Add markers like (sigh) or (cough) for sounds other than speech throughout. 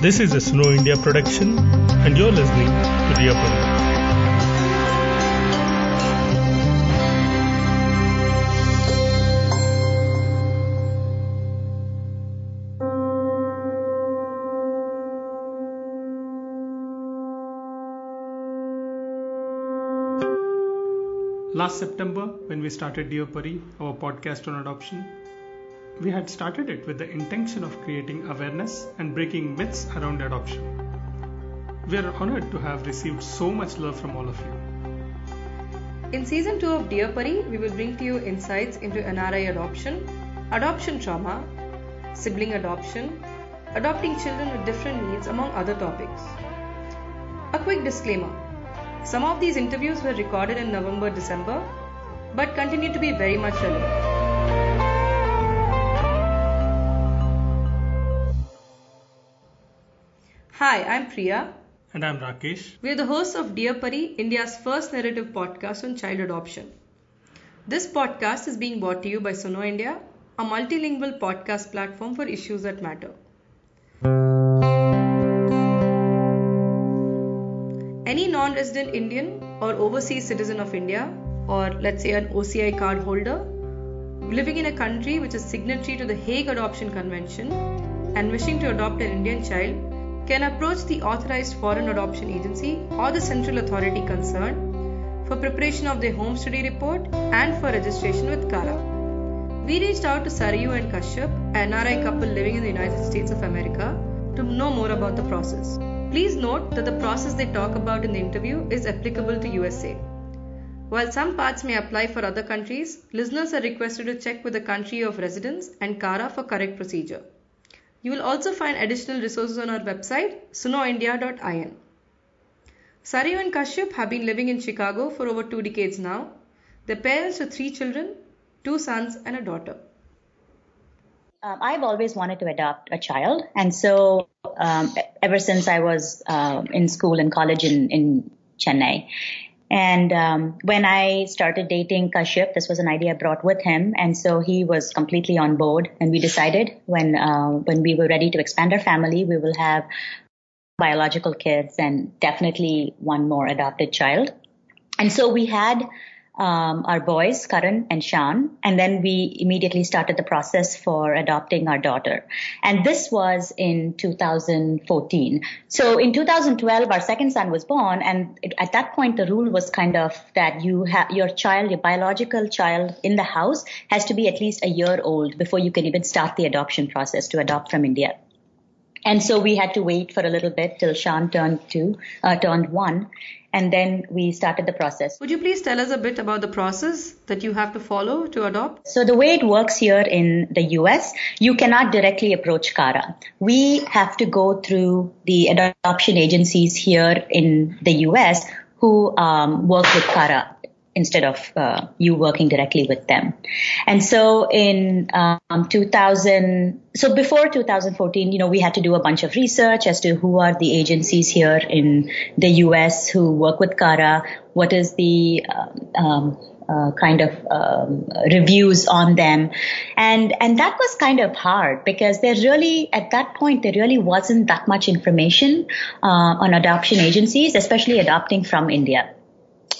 This is a Suno India production, and you're listening to Dear. Last September, when we started Dear Pari, our podcast on adoption, we had started it with the intention of creating awareness and breaking myths around adoption. We are honored to have received so much love from all of you. In season 2 of Dear Pari, we will bring to you insights into NRI adoption, adoption trauma, sibling adoption, adopting children with different needs, among other topics. A quick disclaimer some of these interviews were recorded in November December, but continue to be very much relevant. Hi, I'm Priya. And I'm Rakesh. We are the hosts of Dear Pari, India's first narrative podcast on child adoption. This podcast is being brought to you by Suno India, a multilingual podcast platform for issues that matter. Any non resident Indian or overseas citizen of India, or let's say an OCI card holder, living in a country which is signatory to the Hague Adoption Convention and wishing to adopt an Indian child can approach the authorized foreign adoption agency or the central authority concerned for preparation of their home study report and for registration with CARA. We reached out to Sarayu and Kashyap, an NRI couple living in the United States of America, to know more about the process. Please note that the process they talk about in the interview is applicable to USA. While some parts may apply for other countries, listeners are requested to check with the country of residence and CARA for correct procedure. You will also find additional resources on our website, sunoindia.in. Sarayu and Kashyap have been living in Chicago for over two decades now. They're parents of three children, two sons and a daughter. Um, I've always wanted to adopt a child, and so um, ever since I was uh, in school and college in, in Chennai, and um, when I started dating Kashyap, this was an idea I brought with him, and so he was completely on board. And we decided when uh, when we were ready to expand our family, we will have biological kids and definitely one more adopted child. And so we had um, our boys, Karan and Shan, and then we immediately started the process for adopting our daughter. And this was in 2014. So in 2012, our second son was born, and it, at that point, the rule was kind of that you have your child, your biological child in the house has to be at least a year old before you can even start the adoption process to adopt from India. And so we had to wait for a little bit till Shan turned two, uh, turned one, and then we started the process. Would you please tell us a bit about the process that you have to follow to adopt? So the way it works here in the US, you cannot directly approach CARA. We have to go through the adoption agencies here in the US who um, work with CARA instead of uh, you working directly with them. And so in um, 2000, so before 2014, you know, we had to do a bunch of research as to who are the agencies here in the U.S. who work with CARA, what is the um, um, uh, kind of um, reviews on them, and and that was kind of hard because there really at that point there really wasn't that much information uh, on adoption agencies, especially adopting from India.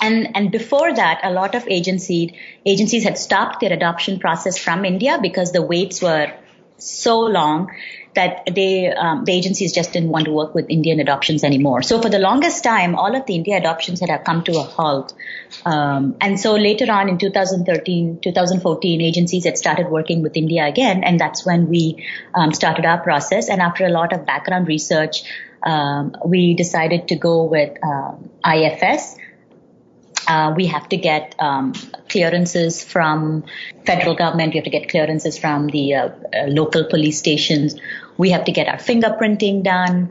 And, and before that, a lot of agency, agencies had stopped their adoption process from India because the waits were so long that they, um, the agencies just didn't want to work with Indian adoptions anymore. So for the longest time, all of the India adoptions had come to a halt. Um, and so later on in 2013, 2014, agencies had started working with India again, and that's when we um, started our process. And after a lot of background research, um, we decided to go with um, IFS, uh, we have to get um, clearances from federal government. We have to get clearances from the uh, uh, local police stations. We have to get our fingerprinting done.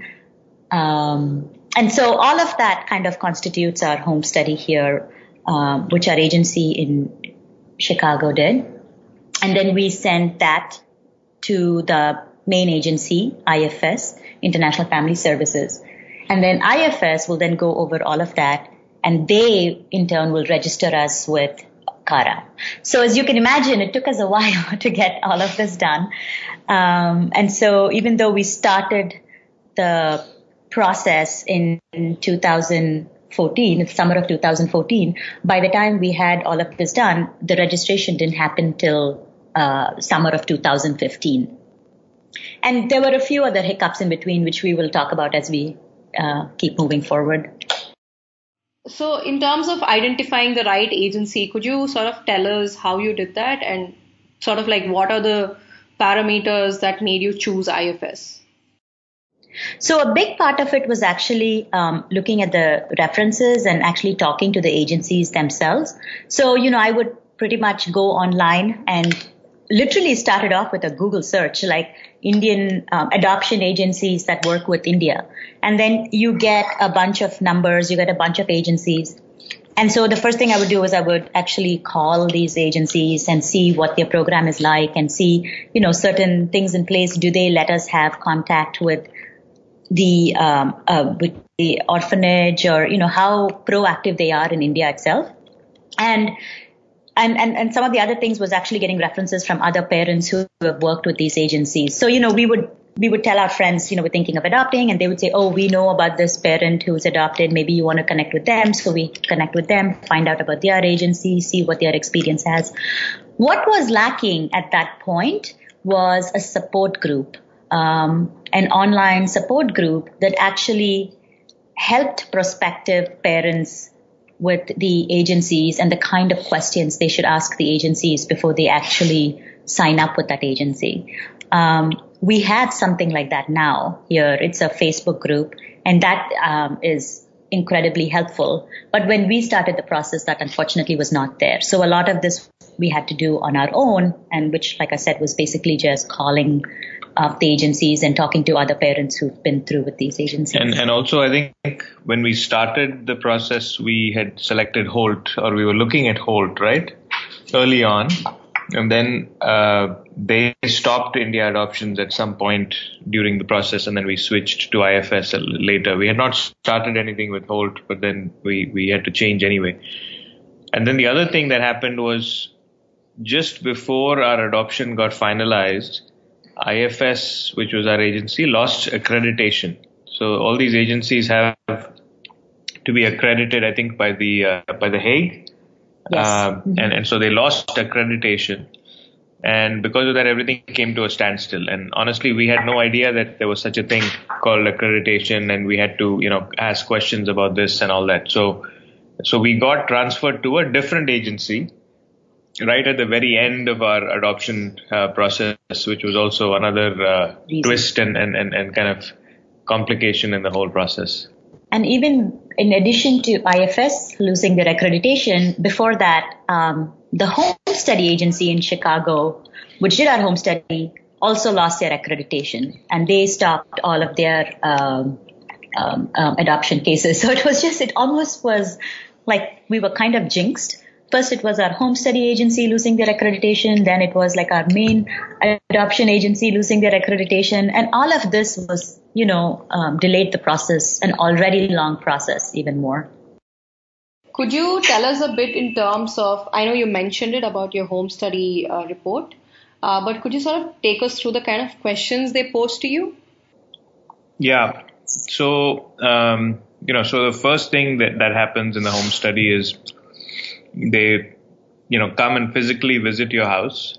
Um, and so all of that kind of constitutes our home study here, um, which our agency in Chicago did. And then we sent that to the main agency, IFS, International Family Services. And then IFS will then go over all of that and they in turn will register us with CARA. So as you can imagine, it took us a while (laughs) to get all of this done. Um, and so even though we started the process in 2014, the summer of 2014, by the time we had all of this done, the registration didn't happen till uh, summer of 2015. And there were a few other hiccups in between, which we will talk about as we uh, keep moving forward. So, in terms of identifying the right agency, could you sort of tell us how you did that and sort of like what are the parameters that made you choose IFS? So a big part of it was actually um, looking at the references and actually talking to the agencies themselves. So you know, I would pretty much go online and literally started off with a Google search, like Indian um, adoption agencies that work with India, and then you get a bunch of numbers, you get a bunch of agencies. And so the first thing I would do is I would actually call these agencies and see what their program is like and see, you know, certain things in place. Do they let us have contact with the um, uh, with the orphanage or you know how proactive they are in India itself, and and, and, and some of the other things was actually getting references from other parents who have worked with these agencies. So, you know, we would, we would tell our friends, you know, we're thinking of adopting and they would say, oh, we know about this parent who's adopted. Maybe you want to connect with them. So we connect with them, find out about their agency, see what their experience has. What was lacking at that point was a support group um, an online support group that actually helped prospective parents with the agencies and the kind of questions they should ask the agencies before they actually sign up with that agency. Um, we have something like that now here. It's a Facebook group, and that um, is incredibly helpful. But when we started the process, that unfortunately was not there. So a lot of this we had to do on our own, and which, like I said, was basically just calling of the agencies and talking to other parents who've been through with these agencies. And, and also, I think when we started the process, we had selected Holt, or we were looking at Holt, right, early on. And then uh, they stopped India adoptions at some point during the process, and then we switched to IFS later. We had not started anything with Holt, but then we, we had to change anyway. And then the other thing that happened was just before our adoption got finalized, IFS, which was our agency, lost accreditation. So all these agencies have to be accredited, I think, by the uh, by the Hague, yes. uh, mm-hmm. and and so they lost accreditation, and because of that, everything came to a standstill. And honestly, we had no idea that there was such a thing called accreditation, and we had to, you know, ask questions about this and all that. So, so we got transferred to a different agency right at the very end of our adoption uh, process, which was also another uh, twist and, and, and, and kind of complication in the whole process. And even in addition to IFS losing their accreditation, before that, um, the home study agency in Chicago, which did our home study, also lost their accreditation and they stopped all of their um, um, um adoption cases. (laughs) So it was just, it almost was like we were kind of jinxed first it was our home study agency losing their accreditation, then it was like our main adoption agency losing their accreditation, and all of this was, you know, um, delayed the process, an already long process, even more. Could you tell us a bit in terms of? I know you mentioned it about your home study uh, report, uh, but could you sort of take us through the kind of questions they posed to you? Yeah. So, um, you know, so the first thing that, that happens in the home study is they, you know, come and physically visit your house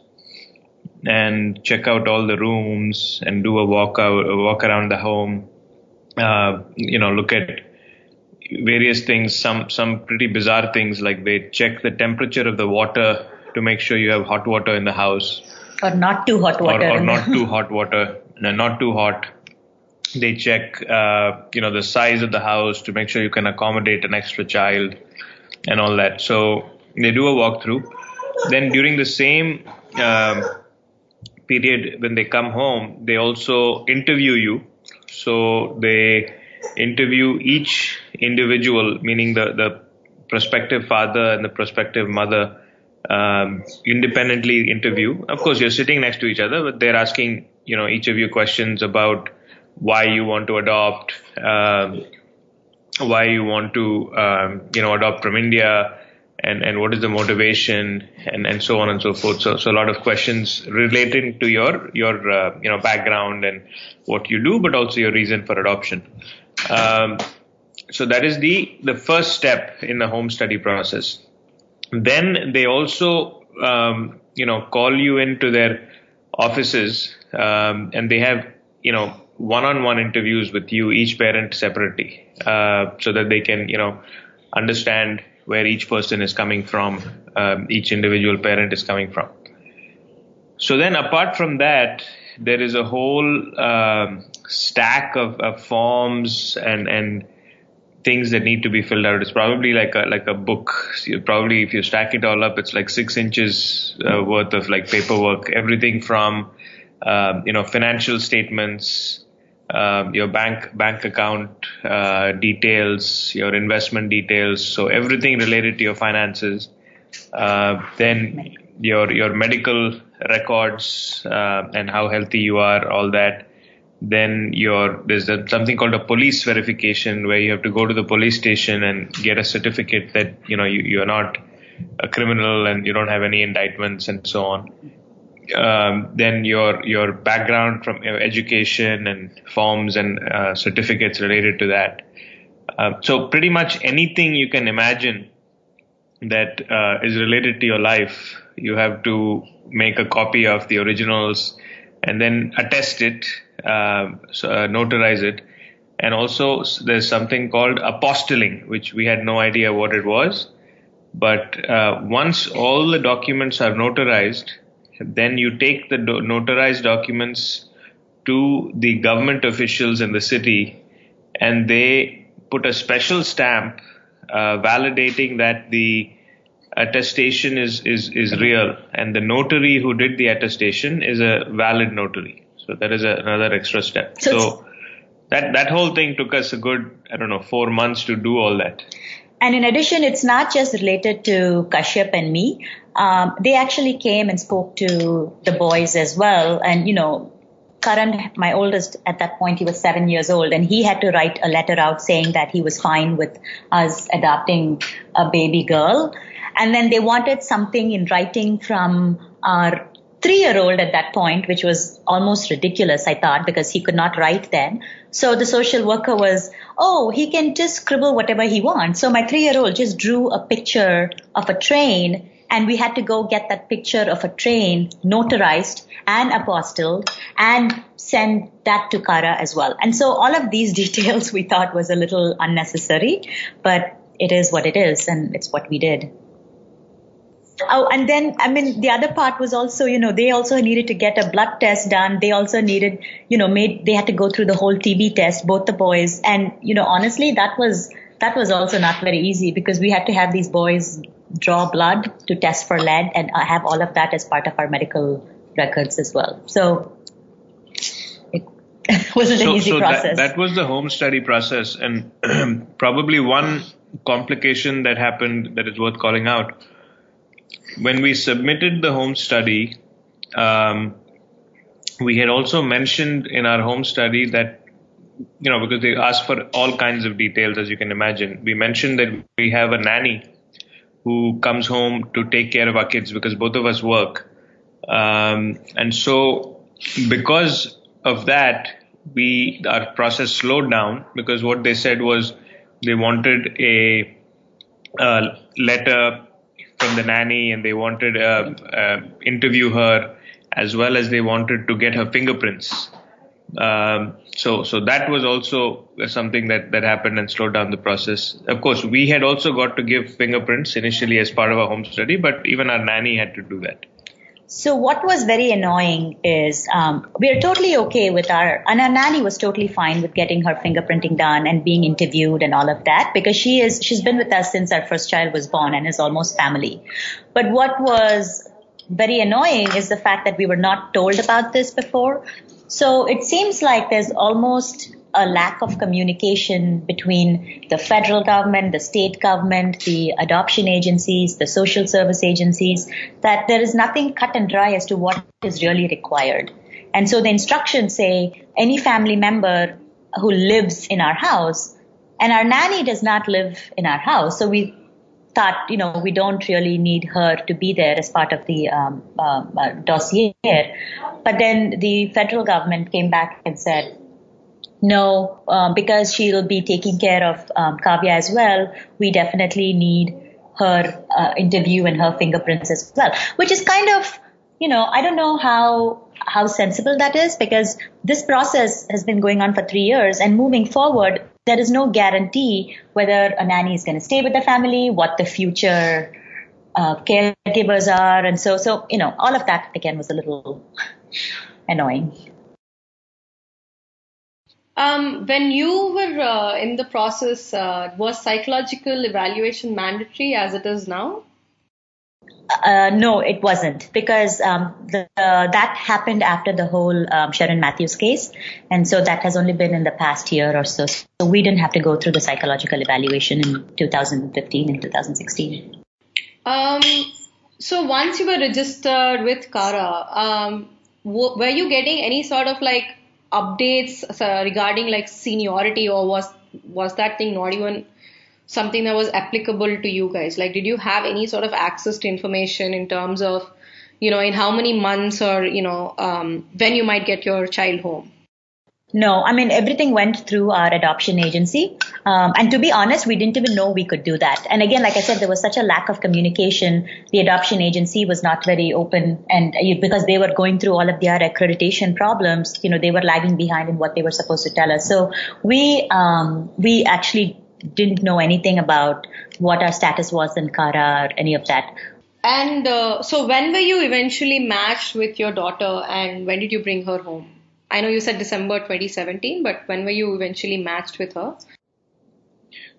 and check out all the rooms and do a walk out, a walk around the home. Uh, you know, look at various things, some some pretty bizarre things like they check the temperature of the water to make sure you have hot water in the house, or not too hot water, or, or not too hot water, no, not too hot. They check, uh, you know, the size of the house to make sure you can accommodate an extra child and all that. So they do a walkthrough. Then during the same um, period when they come home, they also interview you. So they interview each individual, meaning the, the prospective father and the prospective mother, um, independently interview. Of course, you're sitting next to each other, but they're asking, you know, each of you questions about why you want to adopt, um, why you want to, um, you know, adopt from India, and, and what is the motivation and, and so on and so forth. So, so a lot of questions relating to your, your, uh, you know, background and what you do, but also your reason for adoption. Um, so that is the, the first step in the home study process. Then they also, um, you know, call you into their offices, um, and they have, you know, one-on-one interviews with you, each parent separately, uh, so that they can, you know, understand where each person is coming from, um, each individual parent is coming from. So then, apart from that, there is a whole um, stack of, of, forms and and things that need to be filled out. It's probably like a like a book. Probably if you stack it all up, it's like six inches uh, worth of like paperwork. Everything from uh, you know financial statements, um, your bank bank account uh, details, your investment details, so everything related to your finances. Uh, then your your medical records uh, and how healthy you are, all that. Then your there's a, something called a police verification where you have to go to the police station and get a certificate that you know you, you are not a criminal and you don't have any indictments and so on um, then your your background from education and forms and uh, certificates related to that. Uh, so pretty much anything you can imagine that uh, is related to your life, you have to make a copy of the originals and then attest it, um, so, uh, notarize it. And also there's something called apostilling, which we had no idea what it was. But uh, once all the documents are notarized, then you take the do- notarized documents to the government officials in the city, and they put a special stamp uh, validating that the attestation is, is, is real, and the notary who did the attestation is a valid notary. So that is a, another extra step. So, so that that whole thing took us a good I don't know four months to do all that. And in addition, it's not just related to Kashyap and me. Um, they actually came and spoke to the boys as well. And, you know, Karan, my oldest at that point, he was seven years old and he had to write a letter out saying that he was fine with us adopting a baby girl. And then they wanted something in writing from our three year old at that point, which was almost ridiculous, I thought, because he could not write then. So the social worker was, oh, he can just scribble whatever he wants. So my three year old just drew a picture of a train and we had to go get that picture of a train notarized and apostilled and send that to CARA as well. And so all of these (laughs) details we thought was a little unnecessary, but it is what it is and it's what we did. Oh, and then, I mean, the other part was also, you know, they also needed to get a blood test done. They also needed, you know, made, they had to go through the whole TB test, both the boys. And, you know, honestly, that was, that was also not very easy because we had to have these boys draw blood to test for lead and uh, have all of that as part of our medical records as well. So it (laughs) wasn't so, an easy so process. That, that was the home study process. And (clears throat) probably one complication that happened that is worth calling out when we submitted the home study, um, we had also mentioned in our home study that, you know, because they asked for all kinds of details, as you can imagine, we mentioned that we have a nanny who comes home to take care of our kids because both of us work. Um, and so, because of that, we our process slowed down because what they said was they wanted a, a letter from the nanny and they wanted to uh, uh, interview her as well as they wanted to get her fingerprints. Um, so, so that was also something that, that happened and slowed down the process. Of course, we had also got to give fingerprints initially as part of our home study, but even our nanny had to do that. So what was very annoying is um, we are totally okay with our and our nanny was totally fine with getting her fingerprinting done and being interviewed and all of that because she is she's been with us since our first child was born and is almost family. But what was very annoying is the fact that we were not told about this before. So it seems like there's almost a lack of communication between the federal government, the state government, the adoption agencies, the social service agencies, that there is nothing cut and dry as to what is really required. And so the instructions say any family member who lives in our house, and our nanny does not live in our house, so we thought, you know, we don't really need her to be there as part of the um, uh, uh, dossier. But then the federal government came back and said, no, um, because she'll be taking care of um, Kavya as well, we definitely need her uh, interview and her fingerprints as well, which is kind of, you know, I don't know how how sensible that is because this process has been going on for three years and moving forward, there is no guarantee whether a nanny is going to stay with the family, what the future uh, caregivers are, and so so you know all of that again was a little annoying. Um, when you were uh, in the process, uh, was psychological evaluation mandatory as it is now? Uh, no, it wasn't because um, the, uh, that happened after the whole um, Sherin Mathews case, and so that has only been in the past year or so. So we didn't have to go through the psychological evaluation in 2015 and 2016. Um, so once you were registered with CARA, um, w- were you getting any sort of like updates uh, regarding like seniority, or was was that thing not even something that was applicable to you guys? Like, did you have any sort of access to information in terms of, you know, in how many months or, you know, um, when you might get your child home? No, I mean, everything went through our adoption agency. Um, and to be honest, we didn't even know we could do that. And again, like I said, there was such a lack of communication. The adoption agency was not very open and uh, because they were going through all of their accreditation problems, you know, they were lagging behind in what they were supposed to tell us. So we, um, we actually didn't know anything about what our status was in CARA or any of that. And uh, so, when were you eventually matched with your daughter, and when did you bring her home? I know you said December 2017, but when were you eventually matched with her?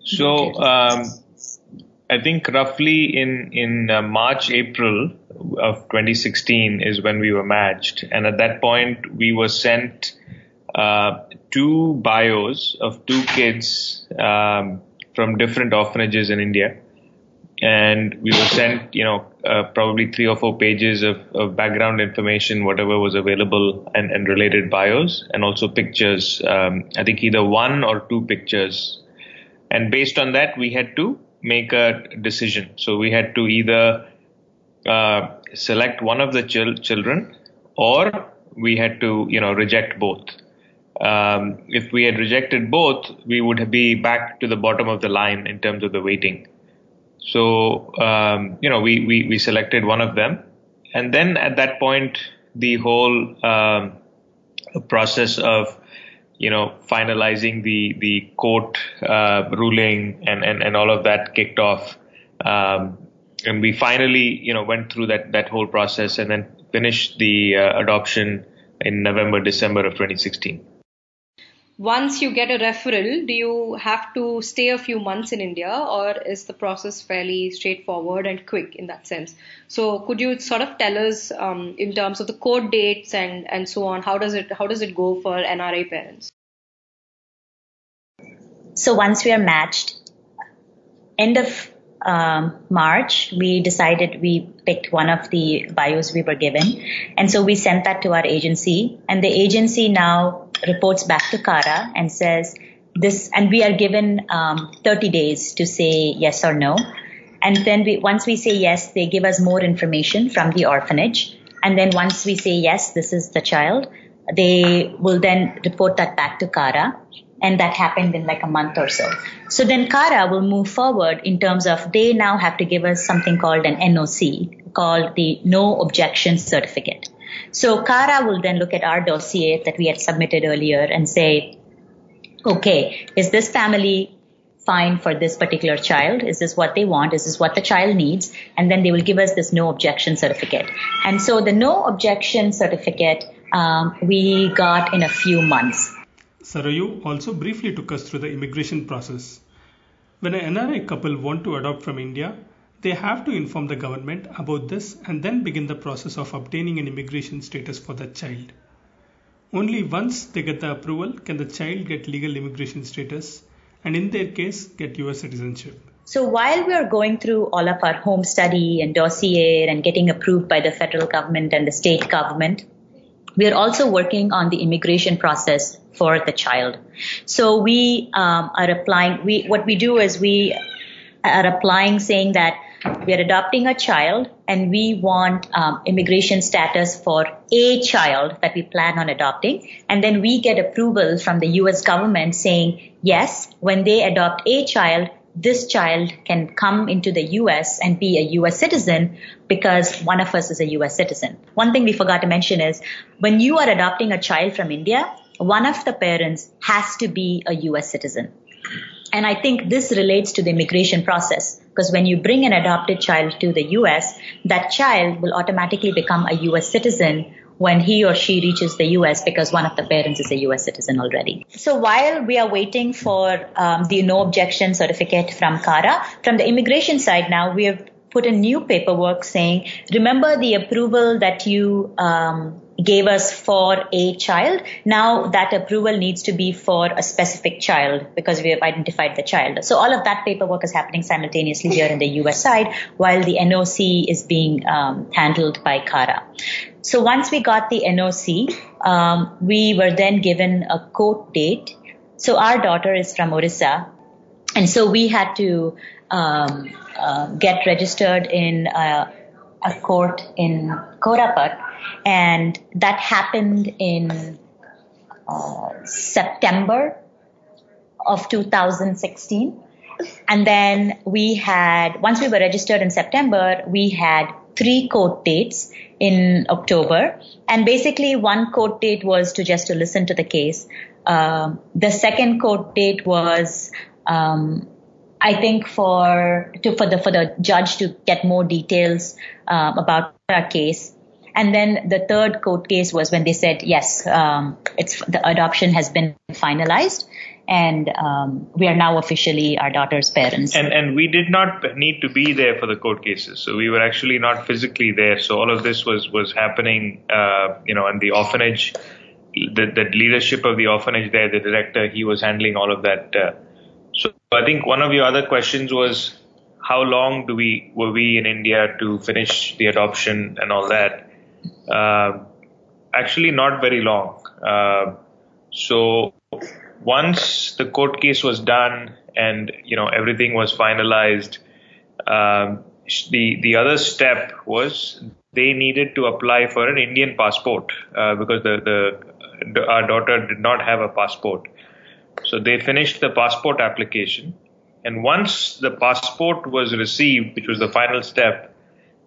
So, um, I think roughly in in uh, March April of 2016 is when we were matched, and at that point we were sent uh, two bios of two kids um, from different orphanages in India. And we were sent, you know, uh, probably three or four pages of, of, background information, whatever was available, and, and related bios, and also pictures. Um, I think either one or two pictures. And based on that, we had to make a decision. So we had to either uh, select one of the chil- children, or we had to, you know, reject both. Um, if we had rejected both, we would be back to the bottom of the line in terms of the weighting. So, um, you know, we, we, we, selected one of them. And then at that point, the whole um, process of, you know, finalizing the, the court uh, ruling and, and, and all of that kicked off. Um, and we finally, you know, went through that, that whole process and then finished the uh, adoption in November, December of 2016 once you get a referral, do you have to stay a few months in India or is the process fairly straightforward and quick in that sense? So could you sort of tell us um, in terms of the court dates and, and so on, how does it how does it go for NRI parents? So once we are matched, end of um, March, we decided we picked one of the bios we were given. And so we sent that to our agency and the agency now reports back to CARA and says this, and we are given um, 30 days to say yes or no. And then we, once we say yes, they give us more information from the orphanage. And then once we say yes, this is the child, they will then report that back to CARA and that happened in like a month or so. So then CARA will move forward in terms of they now have to give us something called an NOC, called the No Objection Certificate. So CARA will then look at our dossier that we had submitted earlier and say, okay, is this family fine for this particular child? Is this what they want? Is this what the child needs? And then they will give us this no objection certificate. And so the no objection certificate um, we got in a few months. Sarayu also briefly took us through the immigration process. When an NRI couple want to adopt from India, they have to inform the government about this and then begin the process of obtaining an immigration status for the child. Only once they get the approval can the child get legal immigration status and in their case get US citizenship. So while we are going through all of our home study and dossier and getting approved by the federal government and the state government, we are also working on the immigration process for the child. So we um, are applying. We what we do is we are applying saying that we are adopting a child and we want um, immigration status for a child that we plan on adopting. And then we get approval from the US government saying, yes, when they adopt a child, this child can come into the US and be a US citizen because one of us is a US citizen. One thing we forgot to mention is when you are adopting a child from India, one of the parents has to be a US citizen. And I think this relates to the immigration process because when you bring an adopted child to the US, that child will automatically become a US citizen when he or she reaches the US because one of the parents is a US citizen already. So while we are waiting for um, the no objection certificate from CARA, from the immigration side now, we have put a new paperwork saying, remember the approval that you um, gave us for a child. Now that approval needs to be for a specific child because we have identified the child. So all of that paperwork is happening simultaneously here in the US side while the NOC is being um, handled by CARA. So once we got the NOC, um, we were then given a court date. So our daughter is from Orissa. And so we had to um, uh, get registered in uh, a court in Koraput, and that happened in uh, September of 2016. And then we had, once we were registered in September, we had three court dates in October. And basically one court date was to just to listen to the case. Uh, the second court date was um, I think for to, for the for the judge to get more details um, about our case. And then the third court case was when they said yes, um, the adoption has been finalized, and um, we are now officially our daughter's parents. And and we did not need to be there for the court cases, so we were actually not physically there. So all of this was was happening, uh, you know, and the orphanage, the, the leadership of the orphanage there, the director, he was handling all of that. Uh, so I think one of your other questions was how long do we were we in India to finish the adoption and all that? Uh, actually, not very long. Uh, so once the court case was done and you know everything was finalized, um, the the other step was they needed to apply for an Indian passport uh, because the the our daughter did not have a passport. So they finished the passport application. And once the passport was received, which was the final step,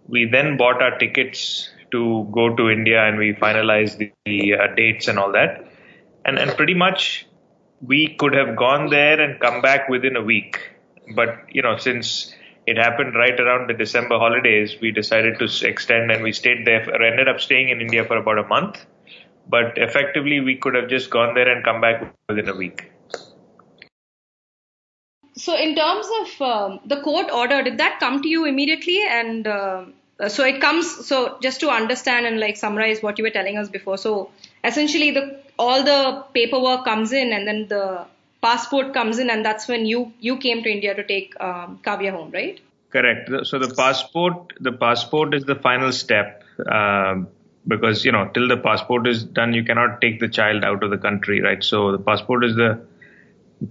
we then bought our tickets to go to India and we finalized the, the uh, dates and all that. And, and pretty much we could have gone there and come back within a week. But, you know, since it happened right around the December holidays, we decided to extend and we stayed there, or ended up staying in India for about a month. But effectively, we could have just gone there and come back within a week. So, in terms of um, the court order, did that come to you immediately? And uh, so it comes. So, just to understand and like summarize what you were telling us before. So, essentially, the all the paperwork comes in, and then the passport comes in, and that's when you you came to India to take um, Kavya home, right? Correct. So the passport, the passport is the final step. Um, because you know till the passport is done you cannot take the child out of the country right so the passport is the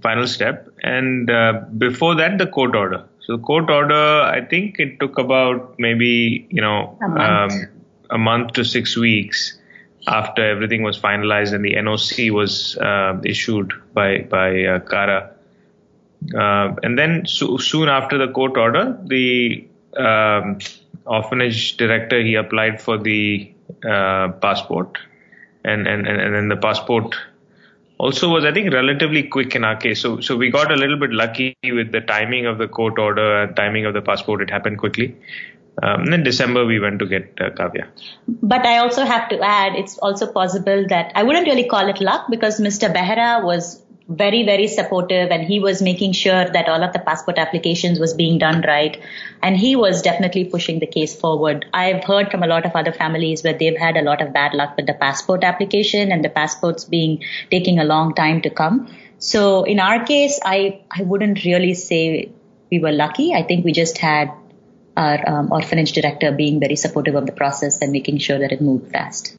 final step. And uh, before that, the court order. So court order, I think it took about maybe you know a month, um, a month to six weeks after everything was finalized and the NOC was uh, issued by by uh, CARA. Uh, and then so, soon after the court order, the um, orphanage director he applied for the uh, passport, and, and and then the passport also was I think relatively quick in our case. So so we got a little bit lucky with the timing of the court order and timing of the passport. It happened quickly. Um, in December, we went to get uh, Kavya. But I also have to add, it's also possible that I wouldn't really call it luck because Mr. Behra was very, very supportive and he was making sure that all of the passport applications was being done right. And he was definitely pushing the case forward. I've heard from a lot of other families where they've had a lot of bad luck with the passport application and the passports being taking a long time to come. So in our case, I, I wouldn't really say we were lucky. I think we just had our um, orphanage director being very supportive of the process and making sure that it moved fast.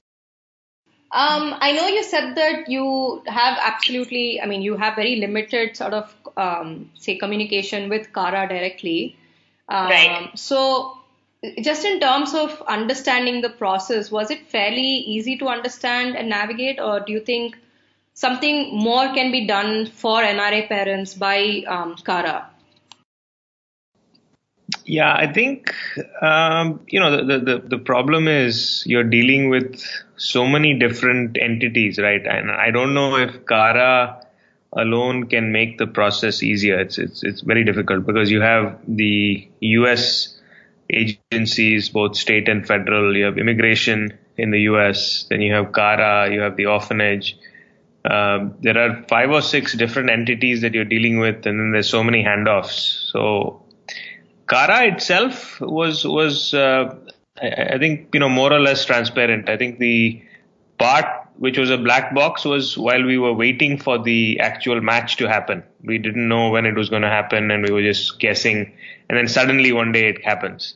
Um, I know you said that you have absolutely, I mean, you have very limited sort of, um, say, communication with CARA directly. Um, Right. So, just in terms of understanding the process, was it fairly easy to understand and navigate, or do you think something more can be done for NRI parents by um, CARA? Yeah, I think um, you know the, the the problem is you're dealing with so many different entities, right? And I don't know if CARA alone can make the process easier. It's it's it's very difficult because you have the U.S. agencies, both state and federal. You have immigration in the U.S. Then you have CARA. You have the orphanage. Um, there are five or six different entities that you're dealing with, and then there's so many handoffs. So CARA itself was was uh, I, I think you know more or less transparent. I think the part which was a black box was while we were waiting for the actual match to happen. We didn't know when it was going to happen, and we were just guessing. And then suddenly one day it happens.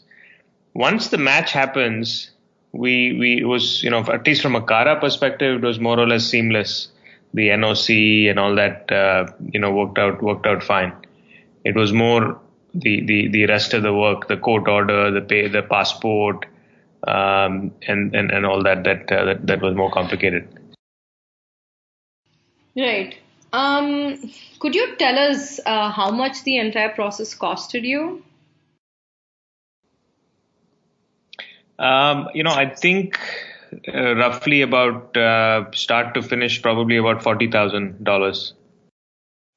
Once the match happens, we we was you know at least from a CARA perspective, it was more or less seamless. The NOC and all that uh, you know worked out worked out fine. It was more the, the, the rest of the work, the court order, the pay, the passport, um, and, and, and all that, that, uh, that, that was more complicated. Right. Um, could you tell us uh, how much the entire process costed you? Um, you know, I think uh, roughly about uh, start to finish, probably about forty thousand dollars.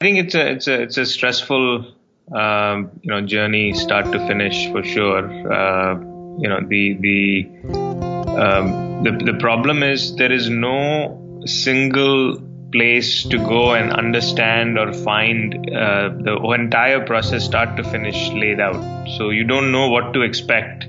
I think it's a it's a it's a stressful um, you know journey, start to finish for sure. Uh, you know the the um, the the problem is there is no single place to go and understand or find uh, the entire process start to finish laid out. So you don't know what to expect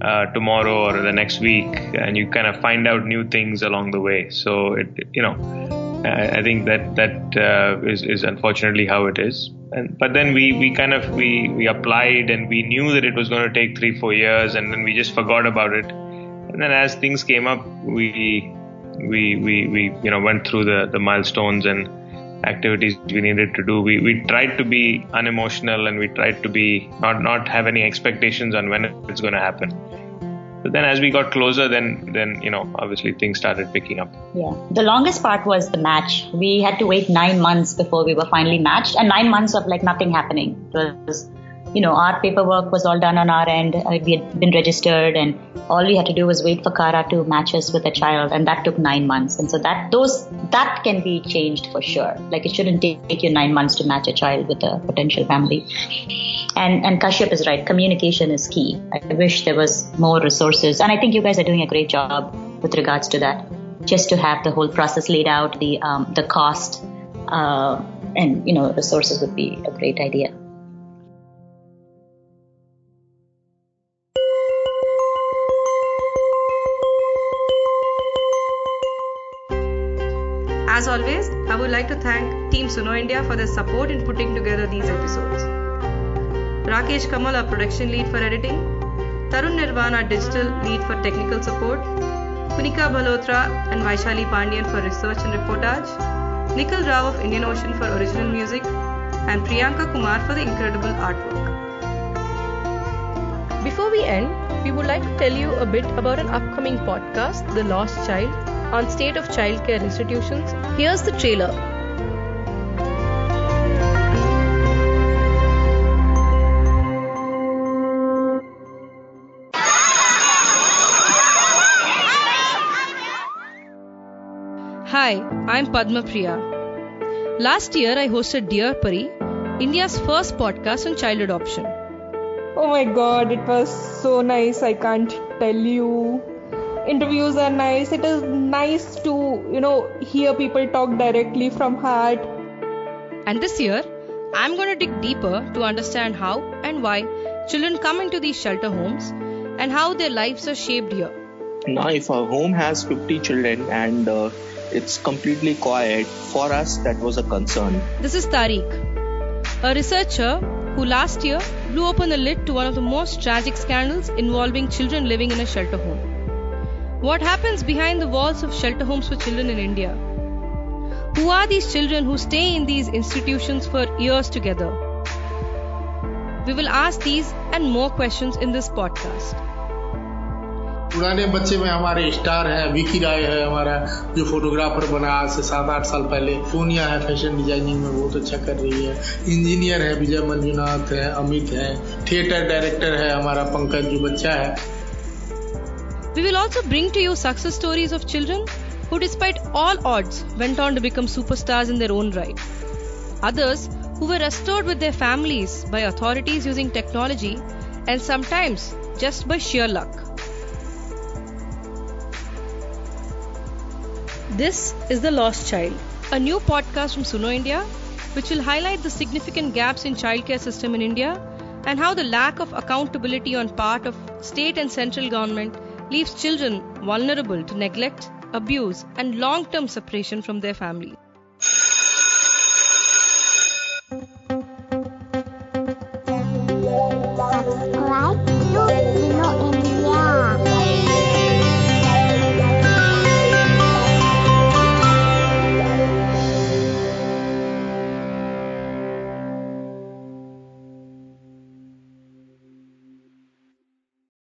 uh, tomorrow or the next week, and you kind of find out new things along the way. So it, you know, I, think that that uh, is is unfortunately how it is. And but then we we kind of we we applied and we knew that it was going to take three four years, and then we just forgot about it. And then as things came up, we we we we you know went through the the milestones and activities we needed to do. We we tried to be unemotional and we tried to be not not have any expectations on when it's going to happen. But then as we got closer, then then you know obviously things started picking up. Yeah. The longest part was the match. We had to wait nine months before we were finally matched, and nine months of like nothing happening. It was, you know, our paperwork was all done on our end. Uh, We had been registered, and all we had to do was wait for CARA to match us with a child, and that took nine months. And so that those that can be changed for sure. Like it shouldn't take you nine months to match a child with a potential family. And and Kashyap is right. Communication is key. I wish there was more resources, and I think you guys are doing a great job with regards to that. Just to have the whole process laid out, the um, the cost, uh, and you know, resources would be a great idea. As always, I would like to thank Team Suno India for their support in putting together these episodes. Rakesh Kamal, our production lead for editing, Tarun Nirvan, our digital lead for technical support, Punika Balotra and Vaishali Pandian for research and reportage, Nikhil Rao of Indian Ocean for original music, and Priyanka Kumar for the incredible artwork. Before we end, we would like to tell you a bit about an upcoming podcast, The Lost Child, on state of childcare institutions. Here's the trailer. Hi, I'm Padma Priya. Last year I hosted Dear Pari, India's first podcast on child adoption. Oh my god, it was so nice. I can't tell you. Interviews are nice. It is nice to, you know, hear people talk directly from heart. And this year, I'm going to dig deeper to understand how and why children come into these shelter homes and how their lives are shaped here. Now, if a home has 50 children and uh, it's completely quiet, for us that was a concern. This is Tariq, a researcher who last year blew open the lid to one of the most tragic scandals involving children living in a shelter home. What happens behind the walls of shelter homes for children in India? Who are these children who stay in these institutions for years together? We will ask these and more questions in this podcast. पुराने बच्चे में हमारे star हैं विकी राय है हमारा जो photographer बना आज से सात आठ साल पहले सोनिया है फैशन डिजाइनिंग में बहुत अच्छा कर रही है इंजीनियर है विजय मंजुनाथ है अमित है थिएटर डायरेक्टर है हमारा पंकज जो बच्चा है we will also bring to you success stories of children who, despite all odds, went on to become superstars in their own right. Others who were restored with their families by authorities using technology and sometimes just by sheer luck. This is The Lost Child, a new podcast from Suno India, which will highlight the significant gaps in childcare system in India and how the lack of accountability on part of state and central government leaves children vulnerable to neglect, abuse, and long-term separation from their family.